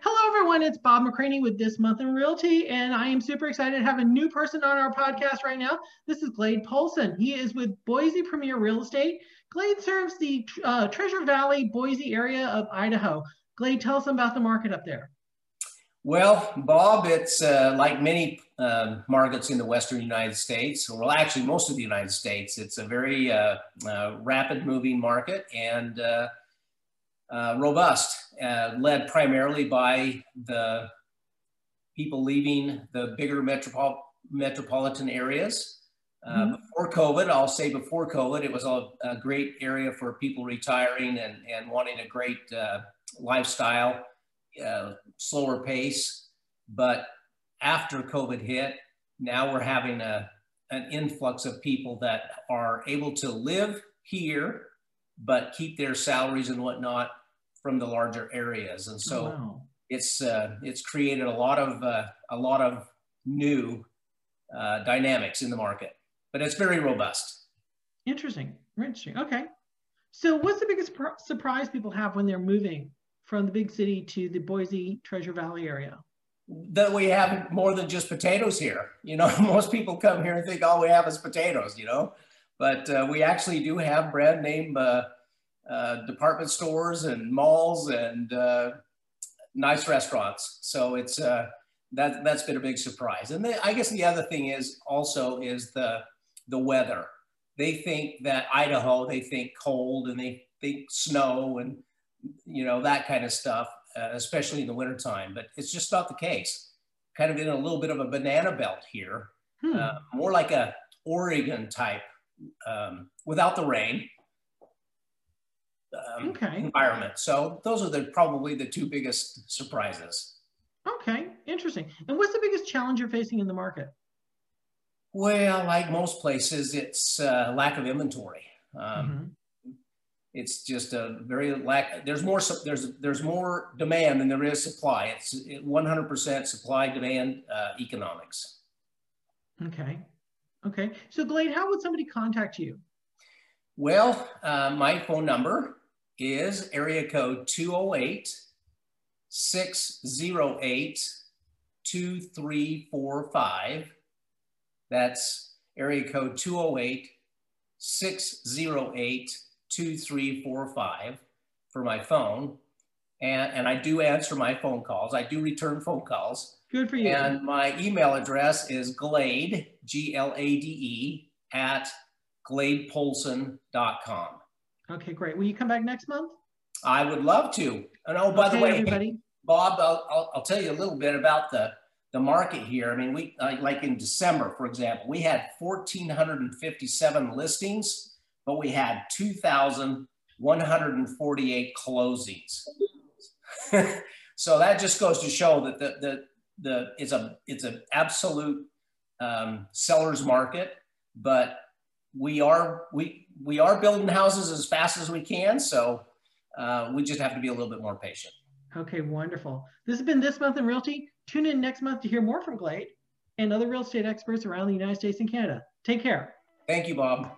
Hello, everyone. It's Bob McCraney with This Month in Realty, and I am super excited to have a new person on our podcast right now. This is Glade Polson. He is with Boise Premier Real Estate. Glade serves the uh, Treasure Valley, Boise area of Idaho. Glade, tell us about the market up there. Well, Bob, it's uh, like many uh, markets in the Western United States, well, actually most of the United States. It's a very uh, uh rapid moving market and uh, uh, robust, led primarily by the people leaving the bigger metropol metropolitan areas. Mm-hmm. Before COVID, I'll say before COVID, it was a, a, great area for people retiring and, and wanting a great lifestyle uh, slower pace. But after COVID hit, now we're having a, an influx of people that are able to live here, but keep their salaries and whatnot from the larger areas. And so oh, wow. it's, uh, it's created a lot of, uh, a lot of new uh, dynamics in the market, but it's very robust. Interesting. Interesting. Okay. So what's the biggest surprise people have when they're moving from the big city to the Boise Treasure Valley area? That we have more than just potatoes here. You know, most people come here and think all we have is potatoes, you know, but uh, we actually do have brand name uh, uh, department stores and malls and uh, nice restaurants. So it's, uh, that, that's been a big surprise. And the, I guess the other thing is also is the, the weather. They think that Idaho, they think cold and they think snow and you know, that kind of stuff, uh, especially in the wintertime. But it's just not the case. Kind of in a little bit of a banana belt here, hmm. uh, more like a Oregon type um, without the rain um, okay. environment. So those are the probably the two biggest surprises. Okay, interesting. And what's the biggest challenge you're facing in the market? Well, like most places, it's uh, lack of inventory. Um, mm-hmm it's just a very lack. There's more. There's there's more demand than there is supply. It's 100% supply demand uh, economics. Okay, okay. So Glade, how would somebody contact you? Well, uh, my phone number is area code 208 608 2345. That's area code 208 608 2345 for my phone. And, and I do answer my phone calls. I do return phone calls. Good for you. And my email address is glade, G L A D E, at gladepolson.com. Okay, great. Will you come back next month? I would love to. And oh, by okay, the way, everybody. Bob, I'll, I'll, I'll, tell you a little bit about the, the market here. I mean, we uh, like in December, for example, we had 1,457 listings but we had 2,148 closings. so that just goes to show that the, the, the it's a it's an absolute um, seller's market, but we are we we are building houses as fast as we can. So uh, we just have to be a little bit more patient. Okay, wonderful. This has been this month in realty. Tune in next month to hear more from Glade and other real estate experts around the United States and Canada. Take care. Thank you, Bob.